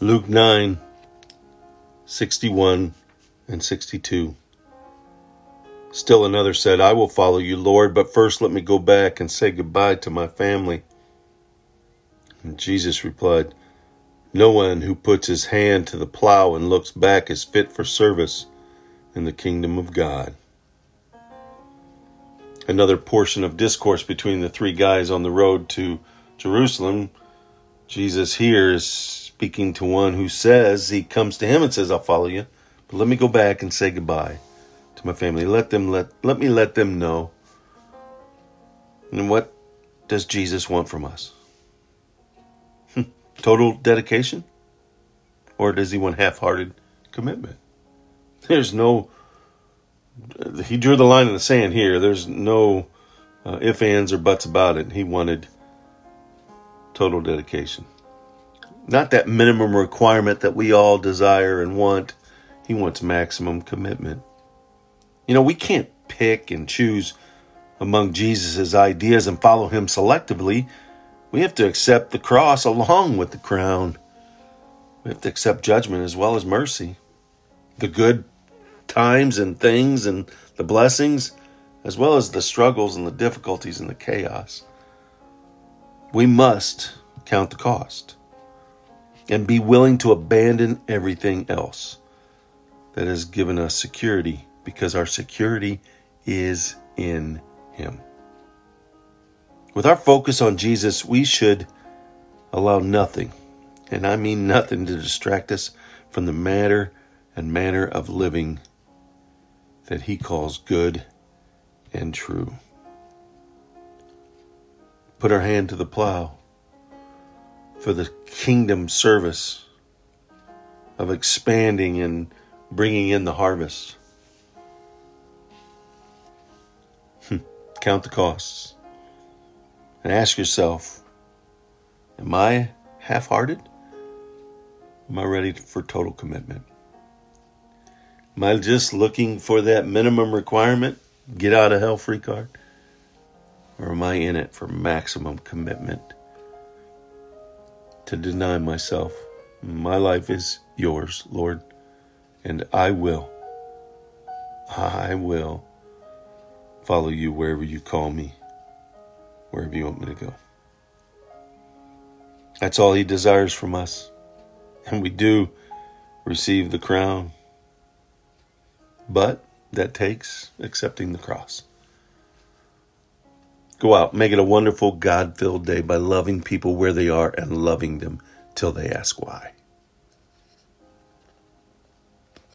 Luke 9 61 and 62. Still another said, I will follow you, Lord, but first let me go back and say goodbye to my family. And Jesus replied, No one who puts his hand to the plow and looks back is fit for service in the kingdom of God. Another portion of discourse between the three guys on the road to Jerusalem. Jesus here is speaking to one who says, he comes to him and says, I'll follow you, but let me go back and say goodbye to my family. Let them let let me let them know. And what does Jesus want from us? Total dedication? Or does he want half-hearted commitment? There's no he drew the line in the sand here. There's no uh, ifs, ands, or buts about it. He wanted total dedication. Not that minimum requirement that we all desire and want. He wants maximum commitment. You know, we can't pick and choose among Jesus' ideas and follow him selectively. We have to accept the cross along with the crown. We have to accept judgment as well as mercy. The good times and things and the blessings, as well as the struggles and the difficulties and the chaos. We must count the cost and be willing to abandon everything else that has given us security because our security is in Him. With our focus on Jesus, we should allow nothing, and I mean nothing, to distract us from the matter and manner of living that He calls good and true. Put our hand to the plow for the kingdom service of expanding and bringing in the harvest. Hmm. Count the costs and ask yourself Am I half hearted? Am I ready for total commitment? Am I just looking for that minimum requirement, get out of hell free card? Or am I in it for maximum commitment to deny myself? My life is yours, Lord, and I will, I will follow you wherever you call me, wherever you want me to go. That's all He desires from us. And we do receive the crown but that takes accepting the cross. Go out, make it a wonderful, God filled day by loving people where they are and loving them till they ask why.